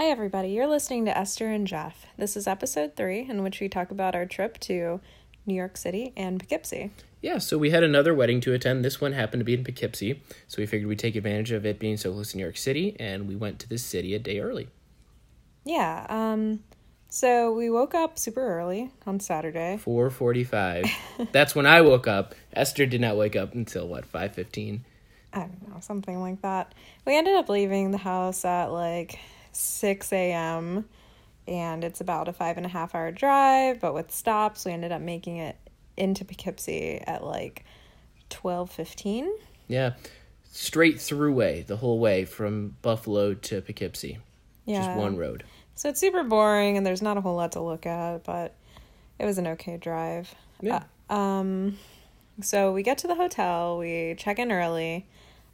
Hi, everybody. You're listening to Esther and Jeff. This is episode three, in which we talk about our trip to New York City and Poughkeepsie. Yeah, so we had another wedding to attend. This one happened to be in Poughkeepsie, so we figured we'd take advantage of it being so close to New York City, and we went to this city a day early. Yeah. Um. So we woke up super early on Saturday. Four forty-five. That's when I woke up. Esther did not wake up until what five fifteen. I don't know, something like that. We ended up leaving the house at like 6 a.m. and it's about a five and a half hour drive, but with stops, we ended up making it into Poughkeepsie at like 12:15. Yeah, straight through way the whole way from Buffalo to Poughkeepsie. Yeah. Just one road. So it's super boring and there's not a whole lot to look at, but it was an okay drive. Yeah. Uh, um so we get to the hotel, we check in early.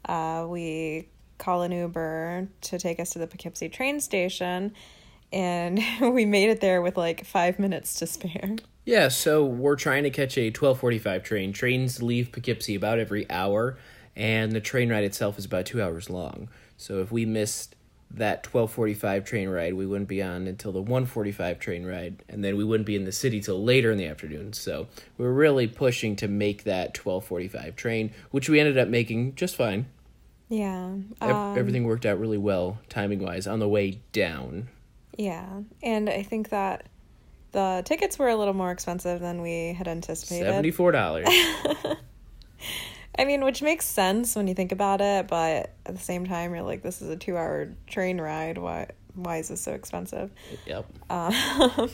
Uh, we call an Uber to take us to the Poughkeepsie train station and we made it there with like 5 minutes to spare. Yeah, so we're trying to catch a twelve forty-five train. Trains leave Poughkeepsie about every hour, and the train ride itself is about two hours long. So if we missed that twelve forty-five train ride, we wouldn't be on until the one forty-five train ride, and then we wouldn't be in the city till later in the afternoon. So we're really pushing to make that twelve forty-five train, which we ended up making just fine. Yeah. Um, Everything worked out really well timing wise on the way down. Yeah. And I think that the tickets were a little more expensive than we had anticipated. Seventy-four dollars. I mean, which makes sense when you think about it, but at the same time, you're like, this is a two hour train ride. Why, why is this so expensive? yep. Um,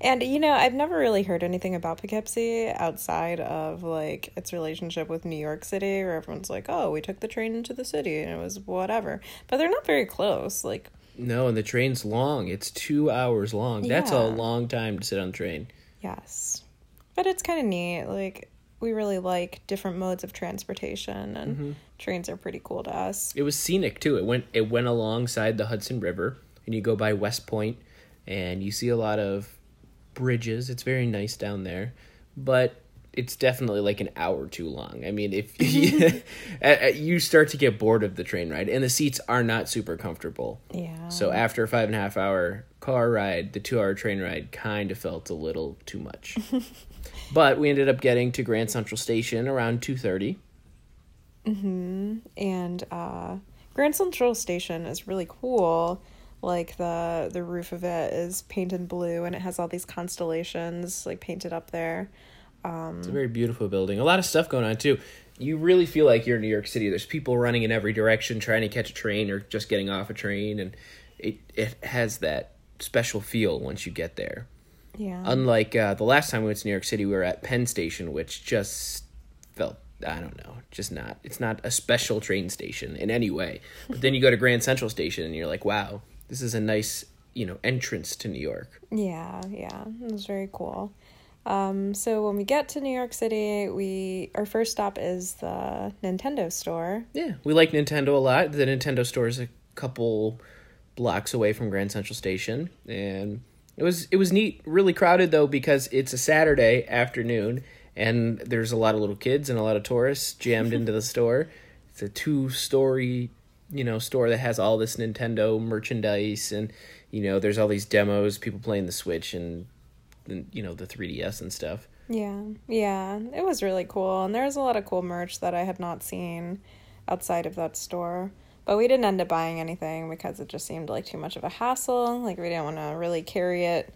and, you know, I've never really heard anything about Poughkeepsie outside of like its relationship with New York City, where everyone's like, oh, we took the train into the city and it was whatever. But they're not very close. Like, No, and the train's long. It's two hours long. That's a long time to sit on the train. yes. But it's kind of neat. Like, we really like different modes of transportation, and mm-hmm. trains are pretty cool to us. It was scenic too. It went it went alongside the Hudson River, and you go by West Point, and you see a lot of bridges. It's very nice down there, but it's definitely like an hour too long. I mean, if you, start to get bored of the train ride, and the seats are not super comfortable. Yeah. So after a five and a half hour car ride, the two hour train ride kind of felt a little too much. but we ended up getting to Grand Central Station around two thirty. and uh, Grand Central Station is really cool. Like the the roof of it is painted blue, and it has all these constellations like painted up there. It's a very beautiful building. A lot of stuff going on too. You really feel like you're in New York City. There's people running in every direction trying to catch a train or just getting off a train and it it has that special feel once you get there. Yeah. Unlike uh, the last time we went to New York City, we were at Penn Station, which just felt I don't know, just not. It's not a special train station in any way. But then you go to Grand Central Station and you're like, wow, this is a nice you know entrance to New York. Yeah, yeah, it was very cool. Um, so when we get to New York City, we our first stop is the Nintendo store. Yeah, we like Nintendo a lot. The Nintendo store is a couple blocks away from Grand Central Station, and it was it was neat. Really crowded though because it's a Saturday afternoon, and there's a lot of little kids and a lot of tourists jammed into the store. It's a two story, you know, store that has all this Nintendo merchandise, and you know, there's all these demos, people playing the Switch and, and you know the 3DS and stuff. Yeah, yeah, it was really cool, and there was a lot of cool merch that I had not seen outside of that store. But we didn't end up buying anything because it just seemed like too much of a hassle. Like we didn't want to really carry it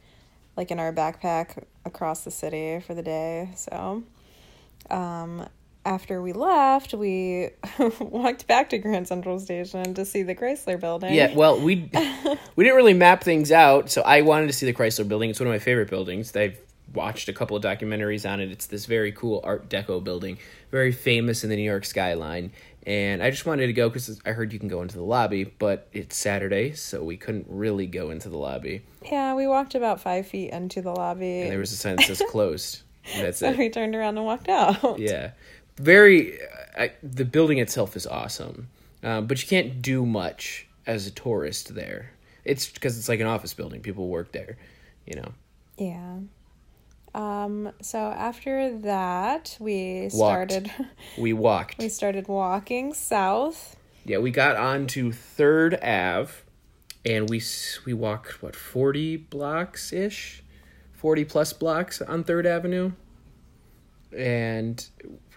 like in our backpack across the city for the day. So, um, after we left, we walked back to Grand Central Station to see the Chrysler Building. Yeah, well, we we didn't really map things out, so I wanted to see the Chrysler Building. It's one of my favorite buildings. I've watched a couple of documentaries on it. It's this very cool Art Deco building, very famous in the New York skyline. And I just wanted to go because I heard you can go into the lobby, but it's Saturday, so we couldn't really go into the lobby. yeah, we walked about five feet into the lobby. And there was a sign that says closed. And that's so it. we turned around and walked out. Yeah, very. I, the building itself is awesome, um, but you can't do much as a tourist there. It's because it's like an office building. People work there, you know. Yeah. Um, so after that, we Walked. started We walked. we started walking south. Yeah, we got on to Third Ave, and we we walked what forty blocks ish, forty plus blocks on Third Avenue, and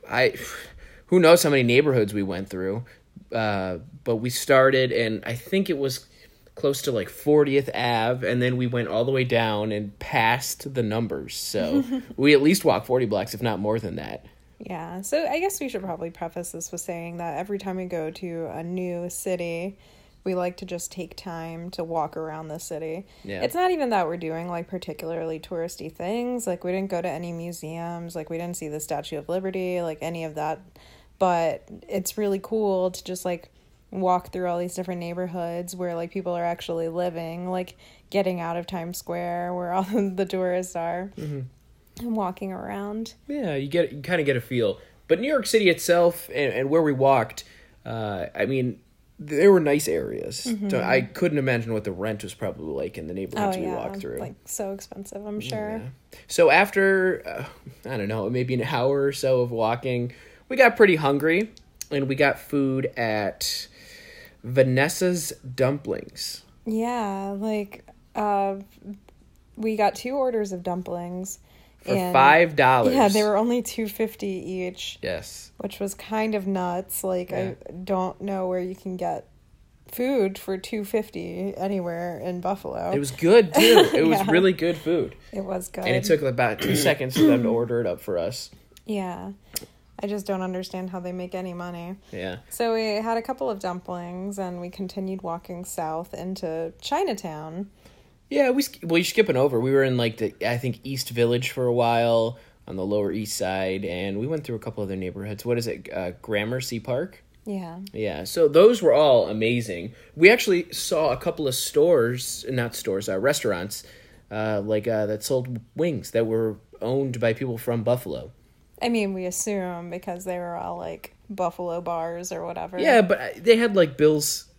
I, who knows how many neighborhoods we went through, uh, but we started and I think it was close to like 40th Ave, and then we went all the way down and past the numbers. So we at least walked 40 blocks, if not more than that. Yeah. So I guess we should probably preface this with saying that every time we go to a new city, we like to just take time to walk around the city. Yeah. It's not even that we're doing like particularly touristy things. Like we didn't go to any museums, like we didn't see the Statue of Liberty, like any of that. But it's really cool to just like walk through all these different neighborhoods where like people are actually living, like getting out of Times Square where all the tourists are and walking around. Yeah, you get you kind of get a feel. But New York City itself and, and where we walked, uh, I mean, there were nice areas. So I couldn't imagine what the rent was probably like in the Oh neighborhoods we walked through. like so expensive. I'm sure. Yeah. So after uh, I don't know, maybe an hour or so of walking, we got pretty hungry, and we got food at Vanessa's Dumplings. Yeah, like uh, we got two orders of dumplings For and- five dollars. Yeah, they were only two fifty each, Yes. which was kind of nuts. Like Yeah. I don't know where you can get food for two fifty anywhere in Buffalo. It was good too. It was really good food. It was good. And it took about two seconds for them to order it up for us. yeah. I just don't understand how they make any money. Yeah. So we had a couple of dumplings and we continued walking south into Chinatown. Yeah, we well, you're skipping over. We were in like the I think East Village for a while on the Lower East Side, and we went through a couple other neighborhoods. What is it? Uh, Gramercy Park. Yeah. Yeah, so those were all amazing. We actually saw a couple of stores, not stores, uh, restaurants, uh, like uh, that sold wings that were owned by people from Buffalo. I mean, we assume because they were all like Buffalo bars or whatever. Yeah, but uh, they had like Bills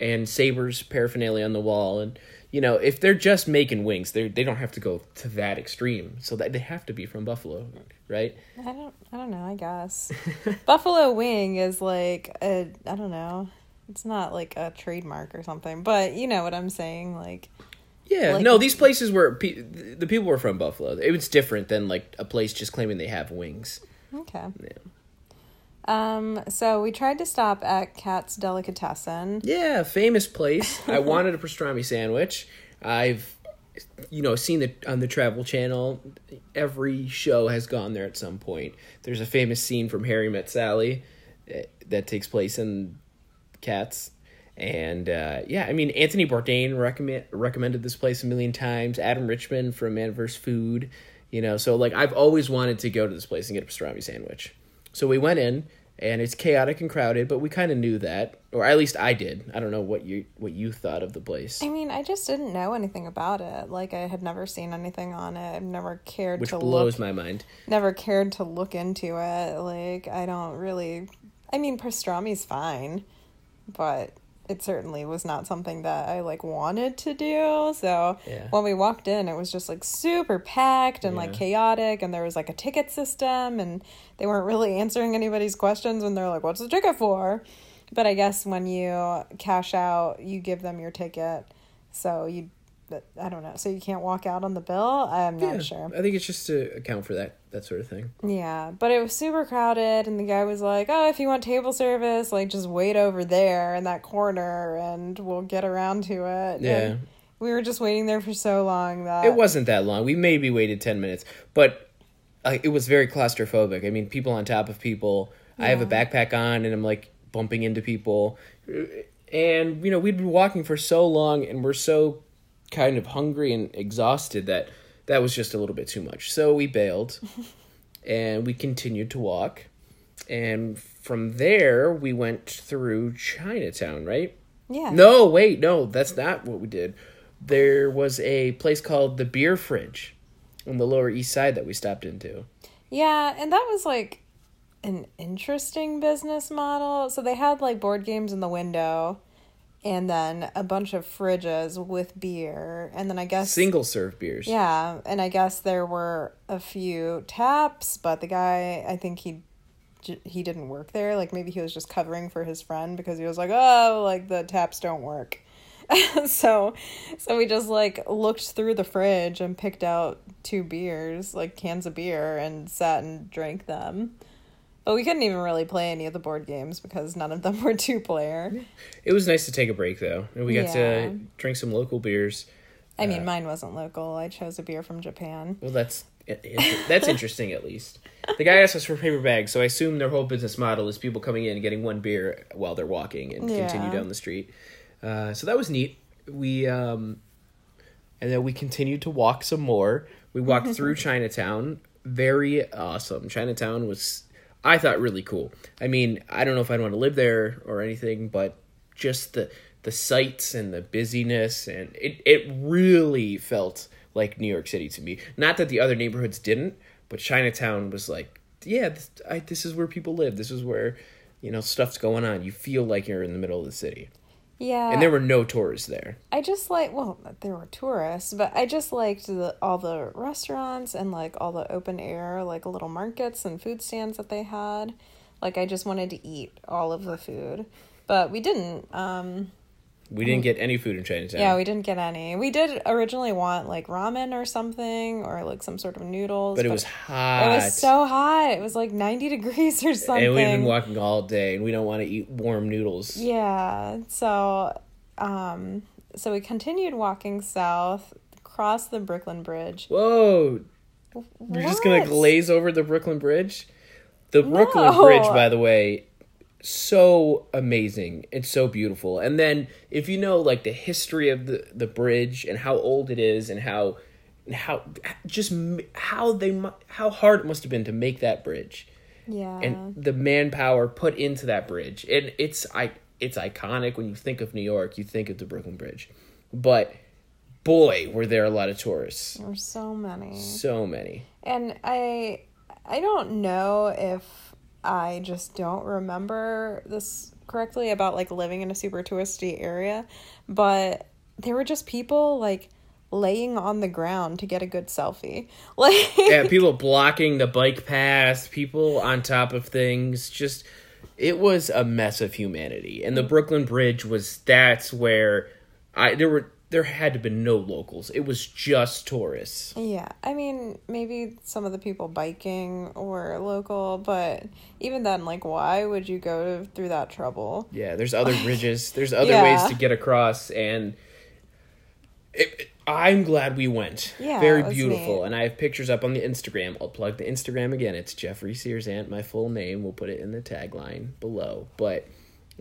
and Sabres paraphernalia on the wall, and you know, if they're just making wings, they they don't have to go to that extreme. So that they have to be from Buffalo, right? I don't. I don't know. I guess Buffalo Wing is like a. I don't know. It's not like a trademark or something, but you know what I'm saying. Like, Yeah, Like- no, these places were pe- the people were from Buffalo. It was different than like a place just claiming they have wings. okay. Yeah. Um. So we tried to stop at Katz's Delicatessen. Yeah, famous place. I wanted a pastrami sandwich. I've, you know, seen it on the Travel Channel. Every show has gone there at some point. There's a famous scene from Harry Met Sally eh, that takes place in Katz. And uh, yeah, I mean Anthony Bourdain recommend, recommended this place a million times. Adam Richman from Man vs. Food, you know. So like I've always wanted to go to this place and get a pastrami sandwich. So we went in, and it's chaotic and crowded, but we kind of knew that, or at least I did. I don't know what you what you thought of the place, I mean, I just didn't know anything about it. Like, I had never seen anything on it. I've never cared to look. which to blows look. my mind. Never cared to look into it. Like, I don't really. I mean, pastrami's fine, but it certainly was not something that I like wanted to do. So Yeah. when we walked in, it was just like super packed and like chaotic, and there was like a ticket system, and they weren't really answering anybody's questions when they're like, "What's the ticket for?" But I guess when you cash out, you give them your ticket, so you. I don't know. So you can't walk out on the bill. I'm not Yeah, sure. I think it's just to account for that that sort of thing. Yeah, but it was super crowded, and the guy was like, "Oh, if you want table service, like just wait over there in that corner, and we'll get around to it." Yeah. And we were just waiting there for so long that It wasn't that long. We maybe waited ten minutes, but uh, it was very claustrophobic. I mean, people on top of people. I have a backpack on, and I'm like bumping into people, and you know we'd been walking for so long, and we're so kind of hungry and exhausted that that was just a little bit too much. So we bailed, and we continued to walk, and from there we went through Chinatown, right? Yeah. No, wait, no, that's not what we did. There was a place called the Beer Fridge on the Lower East Side that we stopped into. Yeah, and that was like an interesting business model. So they had like board games in the window and then a bunch of fridges with beer. And then I guess Single serve beers. Yeah, and I guess there were a few taps, but the guy, I think he he didn't work there. Like maybe he was just covering for his friend because he was like, "Oh, like the taps don't work." so so we just like looked through the fridge and picked out two beers, like cans of beer and sat and drank them. But we couldn't even really play any of the board games because none of them were two player. It was nice to take a break though. And we got Yeah. to drink some local beers. I mean, mine wasn't local. I chose a beer from Japan. Well, that's that's interesting at least. The guy asked us for paper bags, so I assume their whole business model is people coming in and getting one beer while they're walking and continue down the street. Uh, so that was neat. We um, and then we continued to walk some more. We walked through Chinatown. Very awesome. Chinatown was I thought really cool. I mean, I don't know if I'd want to live there or anything, but just the the sights and the busyness and it it really felt like New York City to me. Not that the other neighborhoods didn't, but Chinatown was like, yeah, this, I, this is where people live. This is where you know stuff's going on. You feel like you're in the middle of the city, Yeah. and there were no tourists there. I just like well, there were tourists, but I just liked the, all the restaurants and like all the open air, like little markets and food stands that they had. Like I just wanted to eat all of the food, but we didn't. Um, We didn't get any food in Chinatown. yeah, we didn't get any. We did originally want like ramen or something, or like some sort of noodles, but it was hot. it was so hot. It was like ninety degrees or something. and we've been walking all day, and we don't want to eat warm noodles. Yeah. So, um, so we continued walking south, crossed the Brooklyn Bridge. Whoa! We're just gonna glaze over the Brooklyn Bridge. The Brooklyn No. Bridge, by the way, so amazing. It's so beautiful. And then if you know like the history of the the bridge and how old it is and how and how just how they how hard it must have been to make that bridge Yeah. and the manpower put into that bridge. And it's I it's iconic when you think of New York, you think of the Brooklyn Bridge. But boy, were there a lot of tourists. there were so many. So many. And I I don't know if I just don't remember this correctly about like living in a super touristy area, but there were just people like laying on the ground to get a good selfie. Like yeah, people blocking the bike path, people on top of things. Just it was a mess of humanity. And the mm. Brooklyn Bridge was that's where I there were there had to been no locals. It was just tourists. Yeah, I mean, maybe some of the people biking were local, but even then, like, why would you go through that trouble? Yeah, there's other bridges. There's other Yeah. ways to get across and it, I'm glad we went. Yeah, Very it beautiful. neat. And I have pictures up on the Instagram. I'll plug the Instagram again. It's Jeffrey Sears Ant, my full name. We'll put it in the tagline below. But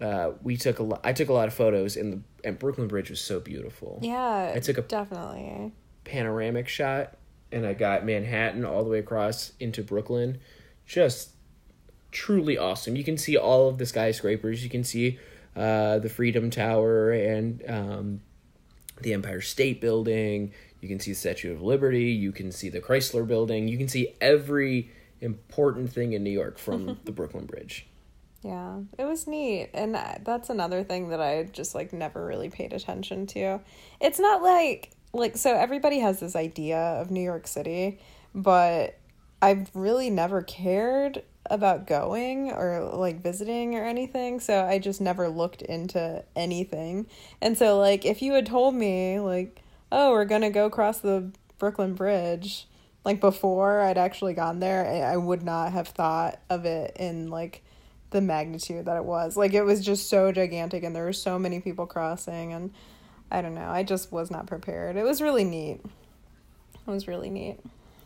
uh, we took a lot I took a lot of photos and the and Brooklyn Bridge was so beautiful. Yeah, I took a- definitely. Panoramic shot and I got Manhattan all the way across into Brooklyn. Just truly awesome. You can see all of the skyscrapers. You can see uh, the Freedom Tower and um, the Empire State Building. You can see the Statue of Liberty. You can see the Chrysler Building. You can see every important thing in New York from the Brooklyn Bridge. Yeah, it was neat, and that's another thing that I just like never really paid attention to. It's not like like so everybody has this idea of New York City, but I've really never cared about going or like visiting or anything, so I just never looked into anything. And so like if you had told me like, "Oh, we're going to go across the Brooklyn Bridge," like before I'd actually gone there, I would not have thought of it in like the magnitude that it was. Like it was just so gigantic and there were so many people crossing and I don't know. I just was not prepared. It was really neat. It was really neat.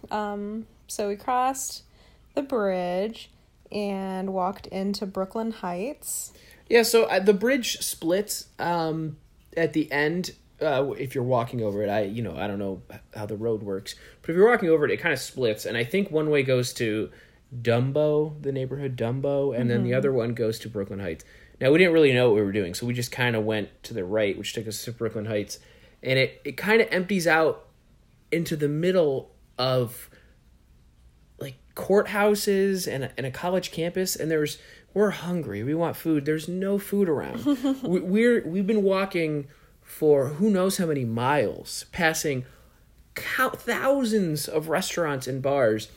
Um so we crossed the bridge and walked into Brooklyn Heights. Yeah, so uh, the bridge splits um, at the end. Uh, if you're walking over it, I you know I don't know how the road works, but if you're walking over it, it kind of splits, and I think one way goes to Dumbo, the neighborhood Dumbo, and then the mm-hmm. other one goes to Brooklyn Heights. Now we didn't really know what we were doing, so we just kind of went to the right, which took us to Brooklyn Heights, and it it kind of empties out into the middle of like courthouses and a, and a college campus and there's we're hungry. We want food. There's no food around. We, we're we've been walking for who knows how many miles passing thousands of restaurants and bars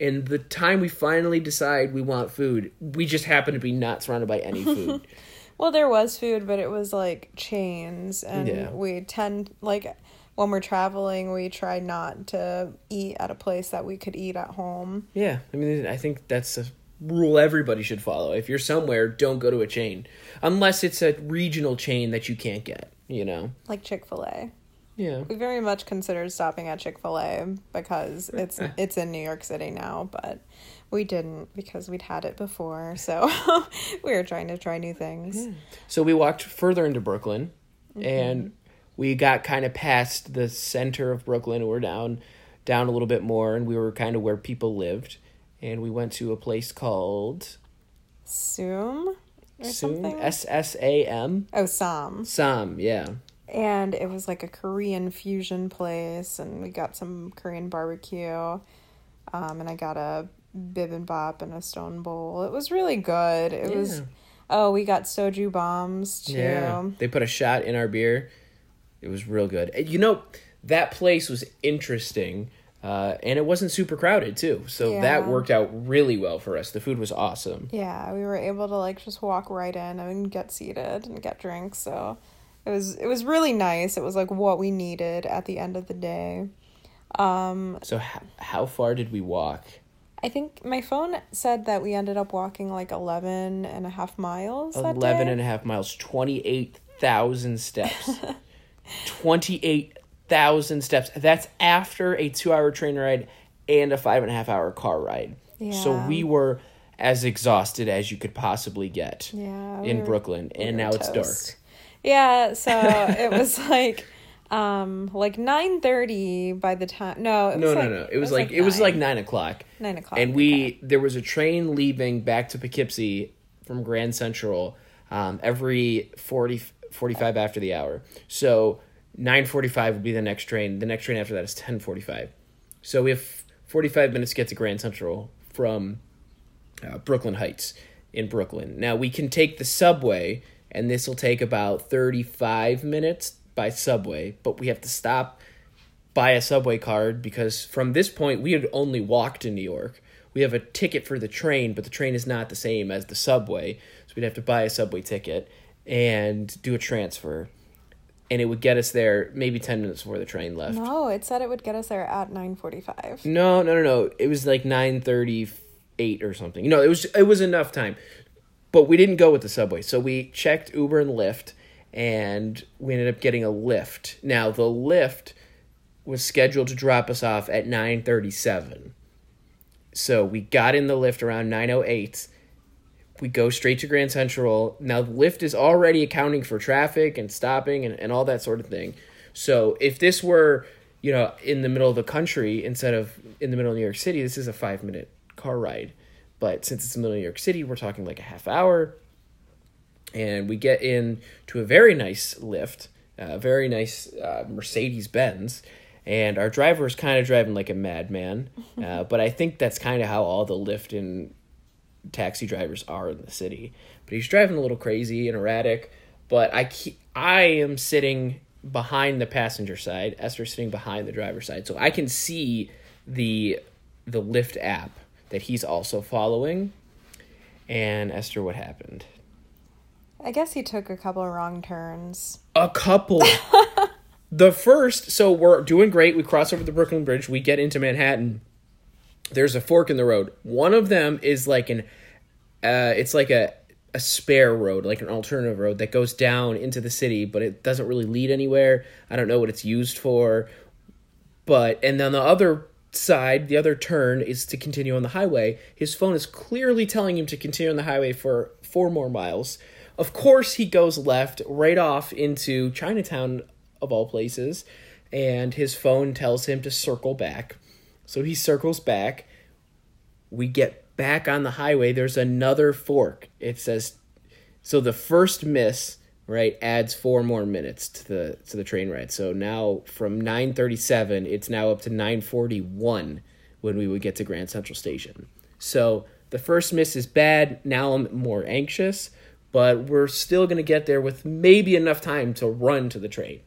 and the time we finally decide we want food we just happen to be not surrounded by any food Well, there was food, but it was like chains, and Yeah. we tend like when we're traveling, we try not to eat at a place that we could eat at home. Yeah, I mean, I think that's a rule everybody should follow. If you're somewhere, don't go to a chain unless it's a regional chain that you can't get. You know. Like Chick Fil A, Yeah. we very much considered stopping at Chick Fil A because it's it's in New York City now, but we didn't because we'd had it before. So we were trying to try new things. So we walked further into Brooklyn, mm-hmm. and we got kind of past the center of Brooklyn. and We're down, down a little bit more, and we were kind of where people lived. And we went to a place called Soom or Soon something. S S A M oh, Sam. Sam. Yeah. And it was like a Korean fusion place, and we got some Korean barbecue, um, and I got a bibimbap and a stone bowl. It was really good. It was. Oh, we got soju bombs too. Yeah. They put a shot in our beer. It was real good. You know, that place was interesting. Uh, and it wasn't super crowded too, so Yeah. that worked out really well for us. The food was awesome. Yeah, we were able to like just walk right in and get seated and get drinks. So it was it was really nice. It was like what we needed at the end of the day. Um, So h- how far did we walk? I think my phone said that we ended up walking like 11 and a half miles. that 11 day. and a half miles, 28,000 steps. 28,000 steps. That's after a two hour train ride and a five and a half hour car ride. Yeah. So we were as exhausted as you could possibly get Yeah, we in were- Brooklyn. And were now it's dark. Yeah, so it was like um like 9:30 by the time No, it was No, like, no, no. It was, like, it was like nine o'clock. 9 o'clock. and we there was a train leaving back to Poughkeepsie from Grand Central um, every 40, 45 after the hour. So nine forty five would be the next train. The next train after that is ten forty five. So we have forty five minutes to get to Grand Central from uh, Brooklyn Heights in Brooklyn. Now we can take the subway, and this will take about thirty five minutes by subway, but we have to stop buy a subway card because from this point we had only walked to New York. We have a ticket for the train, but the train is not the same as the subway, so we'd have to buy a subway ticket and do a transfer. And it would get us there maybe 10 minutes before the train left. No, it said it would get us there at 9:45. No, no, no, no. It was like 9:38 or something. You know, it was it was enough time. But we didn't go with the subway. So we checked Uber and Lyft and we ended up getting a Lyft. Now, the Lyft was scheduled to drop us off at 9:37. So we got in the Lyft around 9:08. We go straight to Grand Central. Now the Lyft is already accounting for traffic and stopping and, and all that sort of thing. So if this were, you know, in the middle of the country instead of in the middle of New York City, this is a five minute car ride. But since it's in the middle of New York City, we're talking like a half hour. And we get in to a very nice Lyft, a very nice uh, Mercedes Benz. And our driver is kind of driving like a madman. Uh, but I think that's kind of how all the Lyft and taxi drivers are in the city. But he's driving a little crazy and erratic. But I ke- I am sitting behind the passenger side. Esther's sitting behind the driver's side, so I can see the the Lyft app that he's also following. And Esther, what happened? I guess he took a couple of wrong turns. A couple. the first, so we're doing great. We cross over the Brooklyn Bridge. We get into Manhattan. There's a fork in the road. One of them is like an, uh, it's like a a spare road, like an alternative road that goes down into the city, but it doesn't really lead anywhere. I don't know what it's used for. But and then the other side, the other turn is to continue on the highway. His phone is clearly telling him to continue on the highway for four more miles. Of course, he goes left right off into Chinatown of all places, and his phone tells him to circle back. So he circles back. We get back on the highway. There's another fork. It says so the first miss right adds four more minutes to the to the train ride. So now from 937 it's now up to 941 when we would get to grand central station. So the first miss is bad. Now i'm more anxious but we're still going to get there with maybe enough time to run to the train.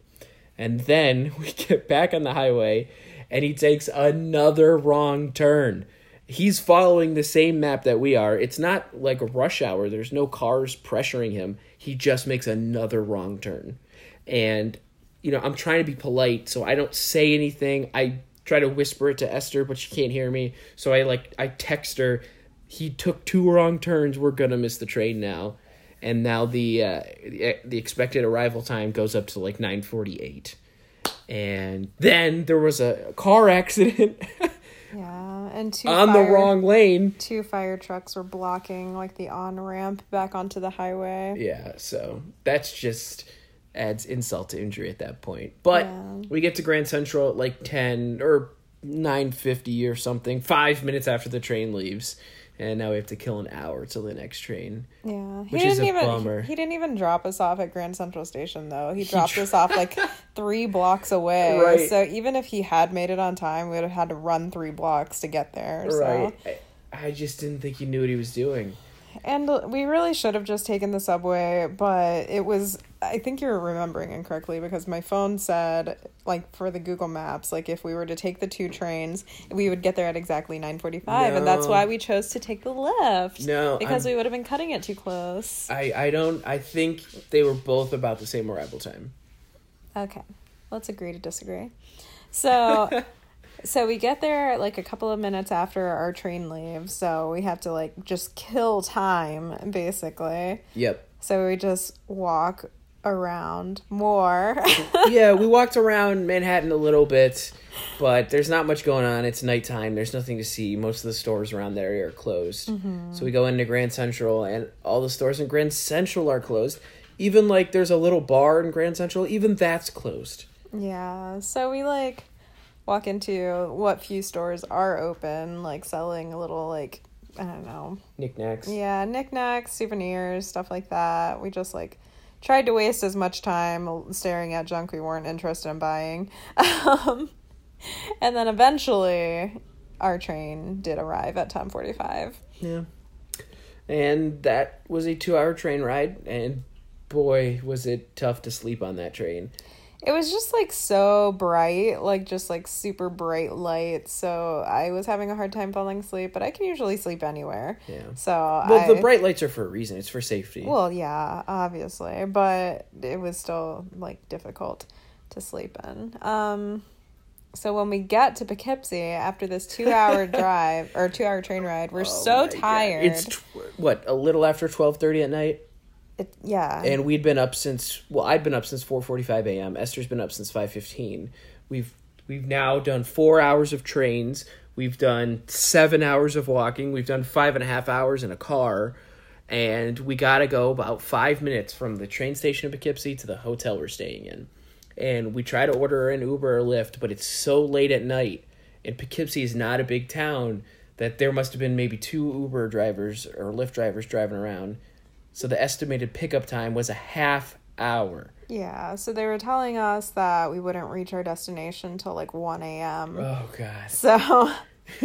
And then we get back on the highway and he takes another wrong turn he's following the same map that we are. It's not like a rush hour. There's no cars pressuring him. He just makes another wrong turn. And you know, I'm trying to be polite, so I don't say anything. I try to whisper it to Esther, but she can't hear me. So I like I text her, he took two wrong turns. We're going to miss the train now. And now the uh, the, expected arrival time goes up to like 9:48. And then there was a car accident. Yeah, and two on fire, the wrong lane. Two fire trucks were blocking like the on ramp back onto the highway. Yeah, so that's just adds insult to injury at that point. But Yeah. we get to Grand Central at like ten or nine fifty or something, five minutes after the train leaves, and now we have to kill an hour till the next train. Yeah, he Which is didn't a even bummer. he didn't even drop us off at Grand Central Station though. He dropped us off like three blocks away. Right. So even if he had made it on time, we would have had to run three blocks to get there. Right. So. I, I just didn't think he knew what he was doing. And we really should have just taken the subway, but it was I think you're remembering incorrectly because my phone said like for the Google Maps, like if we were to take the two trains, we would get there at exactly 9:45 and that's why we chose to take the Lyft. No, because I'm- we would have been cutting it too close. I, I don't I think they were both about the same arrival time. Okay, let's agree to disagree. So, so we get there like a couple of minutes after our train leaves. So we have to like just kill time, basically. Yep. So we just walk around more. yeah, we walked around Manhattan a little bit, but there's not much going on. It's nighttime. There's nothing to see. Most of the stores around the area are closed. Mm-hmm. So we go into Grand Central, and all the stores in Grand Central are closed. Even like there's a little bar in Grand Central, even that's closed. yeah. So we like walk into what few stores are open, like selling a little like I don't know, Knickknacks. Yeah, knickknacks, souvenirs, stuff like that. We just like tried to waste as much time staring at junk we weren't interested in buying. Um, and then eventually our train did arrive at 10:45. Yeah. And that was a two hour train ride, and boy, was it tough to sleep on that train. It was just like so bright, like just like super bright light. So I was having a hard time falling asleep, but I can usually sleep anywhere. Yeah. So Well, I, the bright lights are for a reason. It's for safety. Well, yeah, obviously, but it was still like difficult to sleep in. Um, so when we get to Poughkeepsie after this two-hour drive or two-hour train ride, we're Oh so my God. tired. It's tw- what a little after twelve thirty at night, It, yeah, and we'd been up since well, I'd been up since four forty five a.m. Esther's been up since five fifteen. We've we've now done four hours of trains. We've done seven hours of walking. We've done five and a half hours in a car, and we got to go about five minutes from the train station in Poughkeepsie to the hotel we're staying in. And we try to order an Uber or Lyft, but it's so late at night, and Poughkeepsie is not a big town that there must have been maybe two Uber drivers or Lyft drivers driving around. So the estimated pickup time was a half hour. yeah. So they were telling us that we wouldn't reach our destination till like one a.m. Oh god. So.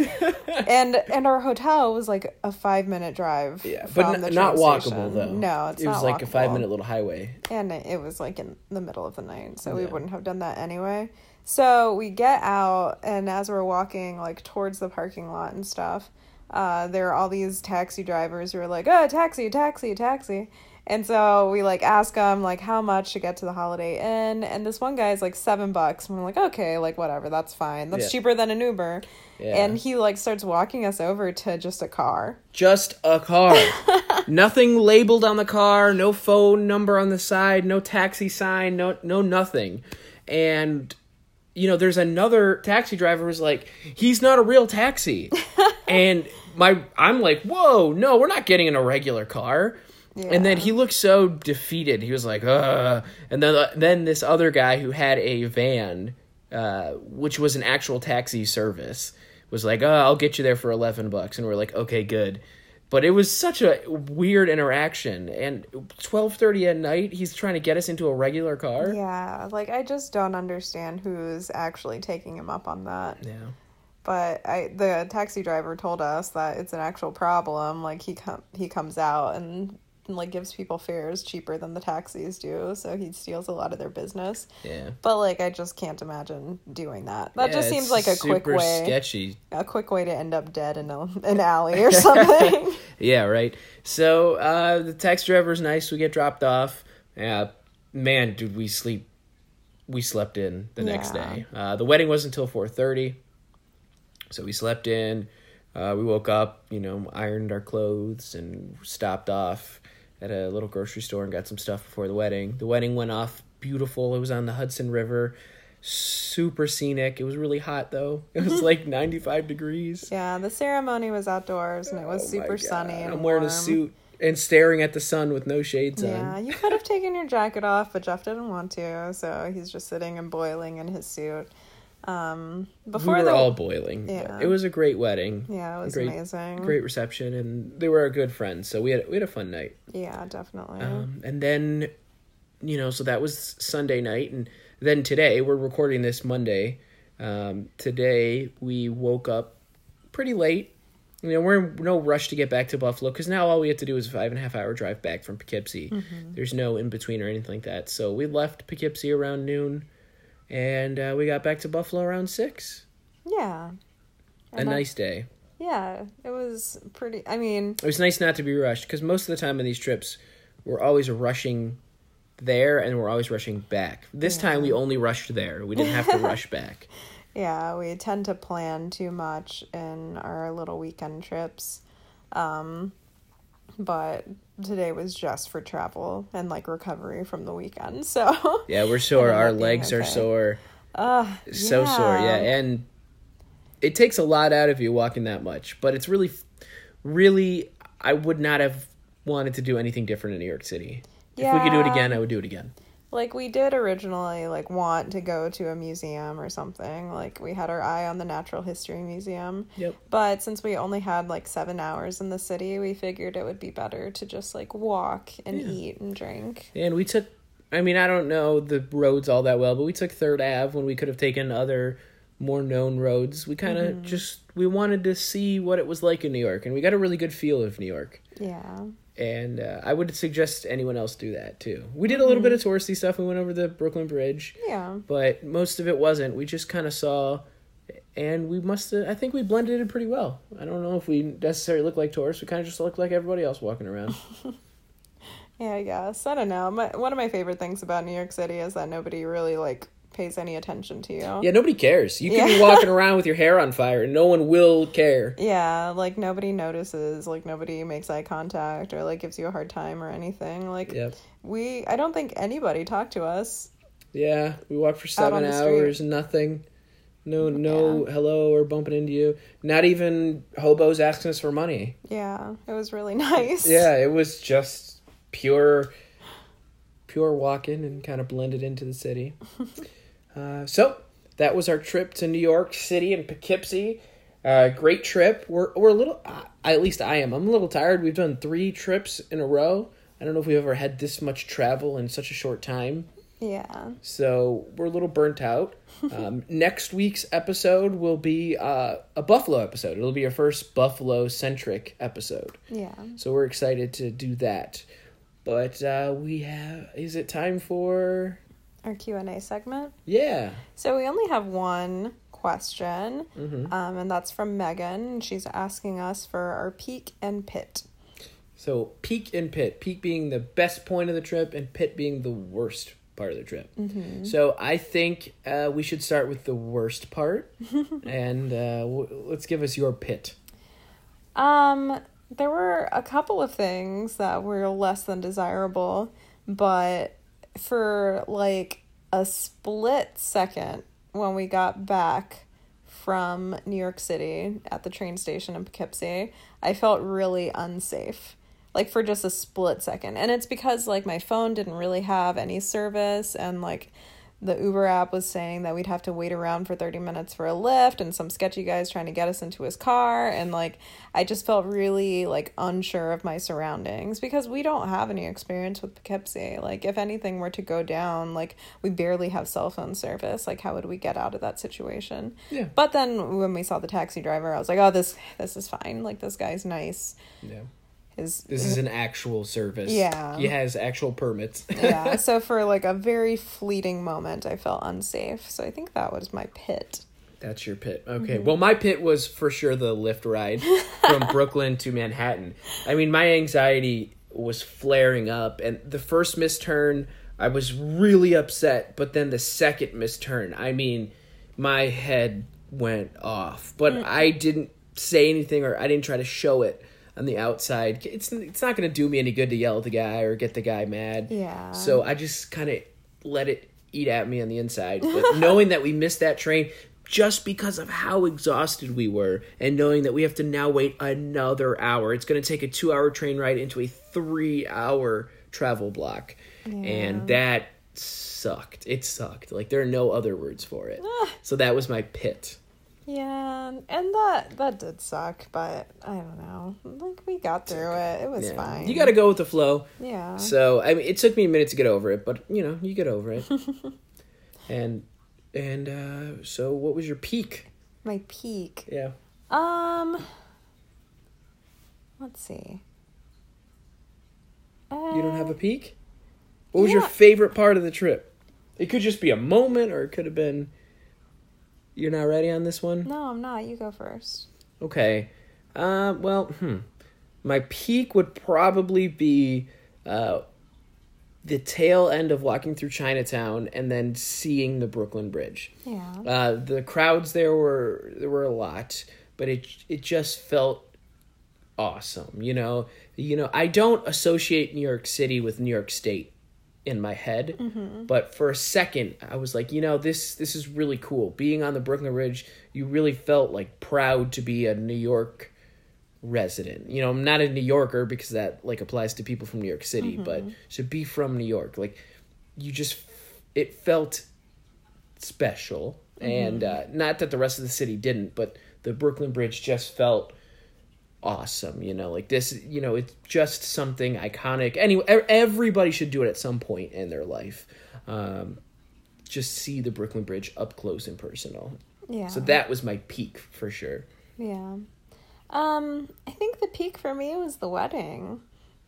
and and our hotel was like a five minute drive. Yeah, from but the n- not walkable station. though. No, it's it was like a five minute little highway. and it it was like in the middle of the night so we wouldn't have done that anyway so we get out and as we're walking like towards the parking lot and stuff uh there are all these taxi drivers who are like oh taxi taxi taxi and so we like ask them like how much to get to the holiday inn and this one guy is like seven bucks and we're like okay like whatever that's fine that's Yeah. cheaper than an uber Yeah. and he like starts walking us over to just a car Just a car. Nothing labeled on the car, no phone number on the side, no taxi sign, no no nothing. And you know, there's another taxi driver who's like, he's not a real taxi. and my I'm like, "Whoa, no, we're not getting in a regular car." And then he looked so defeated. He was like, "Uh." And then uh, then this other guy who had a van uh, which was an actual taxi service, was like, "Oh, I'll get you there for eleven bucks," and we're like, "Okay, good." But it was such a weird interaction, and twelve thirty at night, he's trying to get us into a regular car. yeah like i just don't understand who's actually taking him up on that Yeah. But I the taxi driver told us that it's an actual problem. Like he com- he comes out and like gives people fares cheaper than the taxis do, so he steals a lot of their business. Yeah. But like, I just can't imagine doing that. That Yeah, just seems like a quick way, sketchy. a quick way to end up dead in a, an alley or something. Yeah, right. So uh, the taxi driver's nice. We get dropped off. Yeah, man, did we sleep? We slept in the next day. Uh, the wedding was until four thirty, so we slept in. Uh, we woke up, you know, ironed our clothes and stopped off at a little grocery store and got some stuff before the wedding. The wedding went off beautiful. It was on the Hudson River, super scenic. It was really hot though. It was like ninety five degrees. yeah, the ceremony was outdoors and it was Oh super sunny and I'm wearing a suit and staring at the sun with no shades Yeah, on. Yeah, you could have taken your jacket off, but Jeff didn't want to, so he's just sitting and boiling in his suit. Um, before we were the all boiling. Yeah. It was a great wedding. yeah, it was great, amazing. Great reception, and they were our good friends. So we had we had a fun night. Yeah, definitely. Um, and then, you know, so that was Sunday night, and then today we're recording this Monday. Um, today we woke up pretty late. You know, we're in no rush to get back to Buffalo because now all we have to do is a five and a half hour drive back from Poughkeepsie. Mm-hmm. There's no in between or anything like that. So we left Poughkeepsie around noon, and uh, we got back to Buffalo around six. yeah. A And I- nice day. Yeah, it was pretty. I mean, It was nice not to be rushed because most of the time on these trips, we're always rushing there and we're always rushing back. This time we only rushed there. We didn't have to rush back. yeah, we tend to plan too much in our little weekend trips. Um, but today was just for travel and like recovery from the weekend. So, Yeah, we're sore. Our legs are sore. uh, So sore. Yeah, and it takes a lot out of you walking that much. But it's really, really, I would not have wanted to do anything different in New York City. If we could do it again, I would do it again. Like we did originally like want to go to a museum or something. Like we had our eye on the Natural History Museum. Yep. But since we only had like 7 hours in the city, we figured it would be better to just like walk and Yeah. eat and drink. And we took, I mean, I don't know the roads all that well, but we took Third Ave when we could have taken other more known roads. We kind of mm-hmm. just, we wanted to see what it was like in New York, and we got a really good feel of New York. Yeah. And uh, I would suggest anyone else do that too. We did a little bit of touristy stuff. We went over the Brooklyn Bridge, Yeah. but most of it wasn't. We just kind of saw, and we must have, I think we blended it pretty well. I don't know if we necessarily look like tourists. We kind of just looked like everybody else walking around. Yeah, I guess. I don't know. My, one of my favorite things about New York City is that nobody really like pays any attention to you. Yeah, nobody cares. You can be walking around with your hair on fire and no one will care. Yeah, like nobody notices, like nobody makes eye contact or like gives you a hard time or anything. Like Yep. we I don't think anybody talked to us. Yeah, we walked for seven the street. hours, nothing. No, no hello or bumping into you. Not even hobos asking us for money. Yeah, it was really nice. Yeah, it was just pure, pure walking and kind of blended into the city. uh, so that was our trip to New York City and Poughkeepsie. Uh, great trip. We're we're a little. Uh, at least I am. I'm a little tired. We've done three trips in a row. I don't know if we've ever had this much travel in such a short time. Yeah. So we're a little burnt out. Um, next week's episode will be uh, a Buffalo episode. It'll be our first Buffalo centric episode. Yeah. So we're excited to do that. But uh, we have. Is it time for? Our Q&A segment. Yeah. So we only have one question, Mm-hmm. um, and that's from Megan. She's asking us for our peak and pit. So peak and pit. Peak being the best point of the trip, and pit being the worst part of the trip. Mm-hmm. So I think uh, we should start with the worst part, and uh, w- let's give us your pit. Um, there were a couple of things that were less than desirable, but for like a split second when we got back from New York City at the train station in Poughkeepsie, I felt really unsafe. Like for just a split second. And it's because like my phone didn't really have any service and like the Uber app was saying that we'd have to wait around for 30 minutes for a lift and some sketchy guys trying to get us into his car and like I just felt really like unsure of my surroundings because we don't have any experience with Poughkeepsie. Like if anything were to go down, like we barely have cell phone service. Like how would we get out of that situation? Yeah. But then when we saw the taxi driver, I was like, "Oh, this this is fine. Like this guy's nice." Yeah. His This is an actual service. Yeah. He has actual permits. yeah. So for like a very fleeting moment, I felt unsafe. So I think that was my pit. That's your pit. Okay. Mm-hmm. Well, my pit was for sure the Lyft ride from Brooklyn to Manhattan. I mean, my anxiety was flaring up, and the first misturn, I was really upset. But then the second misturn, I mean, my head went off. But mm. I didn't say anything, or I didn't try to show it on the outside. It's it's not going to do me any good to yell at the guy or get the guy mad. Yeah. So I just kind of let it eat at me on the inside. But knowing that we missed that train just because of how exhausted we were, and knowing that we have to now wait another hour, it's going to take a two hour train ride into a three hour travel block. And that sucked. It sucked. Like, there are no other words for it. so that was my pit. Yeah, and that that did suck, but I don't know. Like we got through it. It was Yeah. fine. You got to go with the flow. Yeah. So I mean, it took me a minute to get over it, but you know, you get over it. and and uh, so, what was your peak? My peak. Yeah. Um. Let's see. Uh, You don't have a peak? What was your favorite part of the trip? It could just be a moment, or it could have been. You're not ready on this one? No, I'm not. You go first. Okay. Uh, well, hmm. My peak would probably be uh, the tail end of walking through Chinatown and then seeing the Brooklyn Bridge. Yeah. Uh, the crowds there were there were a lot, but it it just felt awesome. You know, you know. I don't associate New York City with New York State in my head, mm-hmm. but for a second, I was like, you know, this this is really cool. Being on the Brooklyn Bridge, you really felt like proud to be a New York resident. You know, I'm not a New Yorker because that like applies to people from New York City, mm-hmm. but to be from New York, like you just it felt special. Mm-hmm. And uh, not that the rest of the city didn't but the brooklyn bridge just felt awesome you know like this you know it's just something iconic anyway everybody should do it at some point in their life um, just see the brooklyn bridge up close and personal Yeah. so that was my peak for sure Yeah. Um, I think the peak for me was the wedding.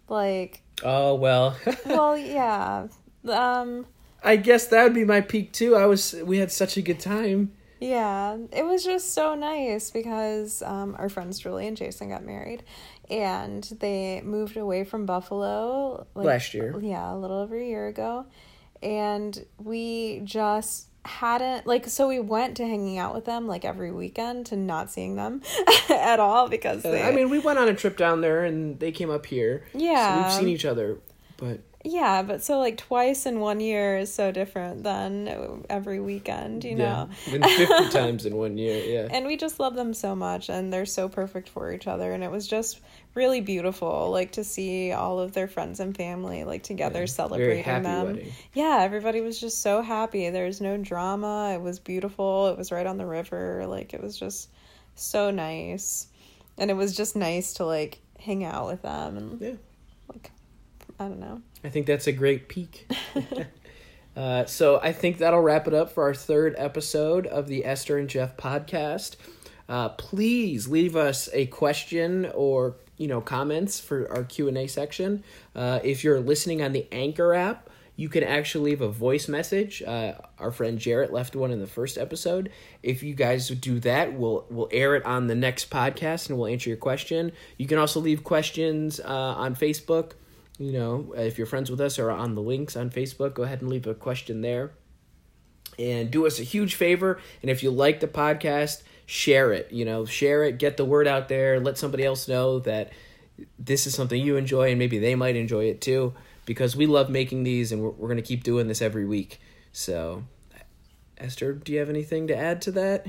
Like, oh well well, yeah. Um, i guess that would be my peak too i was we had such a good time yeah, it was just so nice because um, our friends Julie and Jason got married, and they moved away from Buffalo like, Last year. Yeah, a little over a year ago, and we just hadn't like so we went to hanging out with them like every weekend to not seeing them at all because they i mean we went on a trip down there and they came up here Yeah. so we've seen each other but Yeah, but so like twice in one year is so different than every weekend, you know? Yeah, been 50 times in one year, yeah. And we just love them so much and they're so perfect for each other and it was just really beautiful like to see all of their friends and family like together celebrating happy them. wedding. Yeah, everybody was just so happy. There was no drama. It was beautiful. It was right on the river. Like it was just so nice. And it was just nice to like hang out with them and Yeah. I don't know. I think that's a great peak. uh, so I think that'll wrap it up for our third episode of the Esther and Jeff podcast. Uh, please leave us a question or you know comments for our Q and A section. Uh, if you're listening on the Anchor app, you can actually leave a voice message. Uh, our friend Jarrett left one in the first episode. If you guys do that, we'll we'll air it on the next podcast and we'll answer your question. You can also leave questions uh, on Facebook. You know, if you're friends with us or on the links on Facebook, go ahead and leave a question there. And do us a huge favor. And if you like the podcast, share it. You know, share it, get the word out there, let somebody else know that this is something you enjoy and maybe they might enjoy it too. Because we love making these and we're, we're going to keep doing this every week. So, Esther, do you have anything to add to that?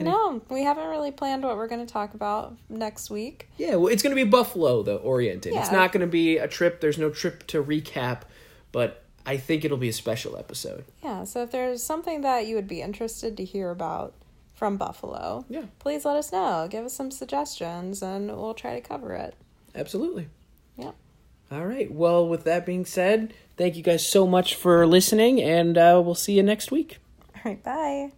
Um, no, we haven't really planned what we're going to talk about next week. Yeah, well, it's going to be Buffalo though oriented. It's not going to be a trip. There's no trip to recap, but I think it'll be a special episode. Yeah, so if there's something that you would be interested to hear about from Buffalo, Yeah. please let us know. Give us some suggestions and we'll try to cover it. Absolutely. Yeah. All right. Well, with that being said, thank you guys so much for listening, and uh, we'll see you next week. All right, bye.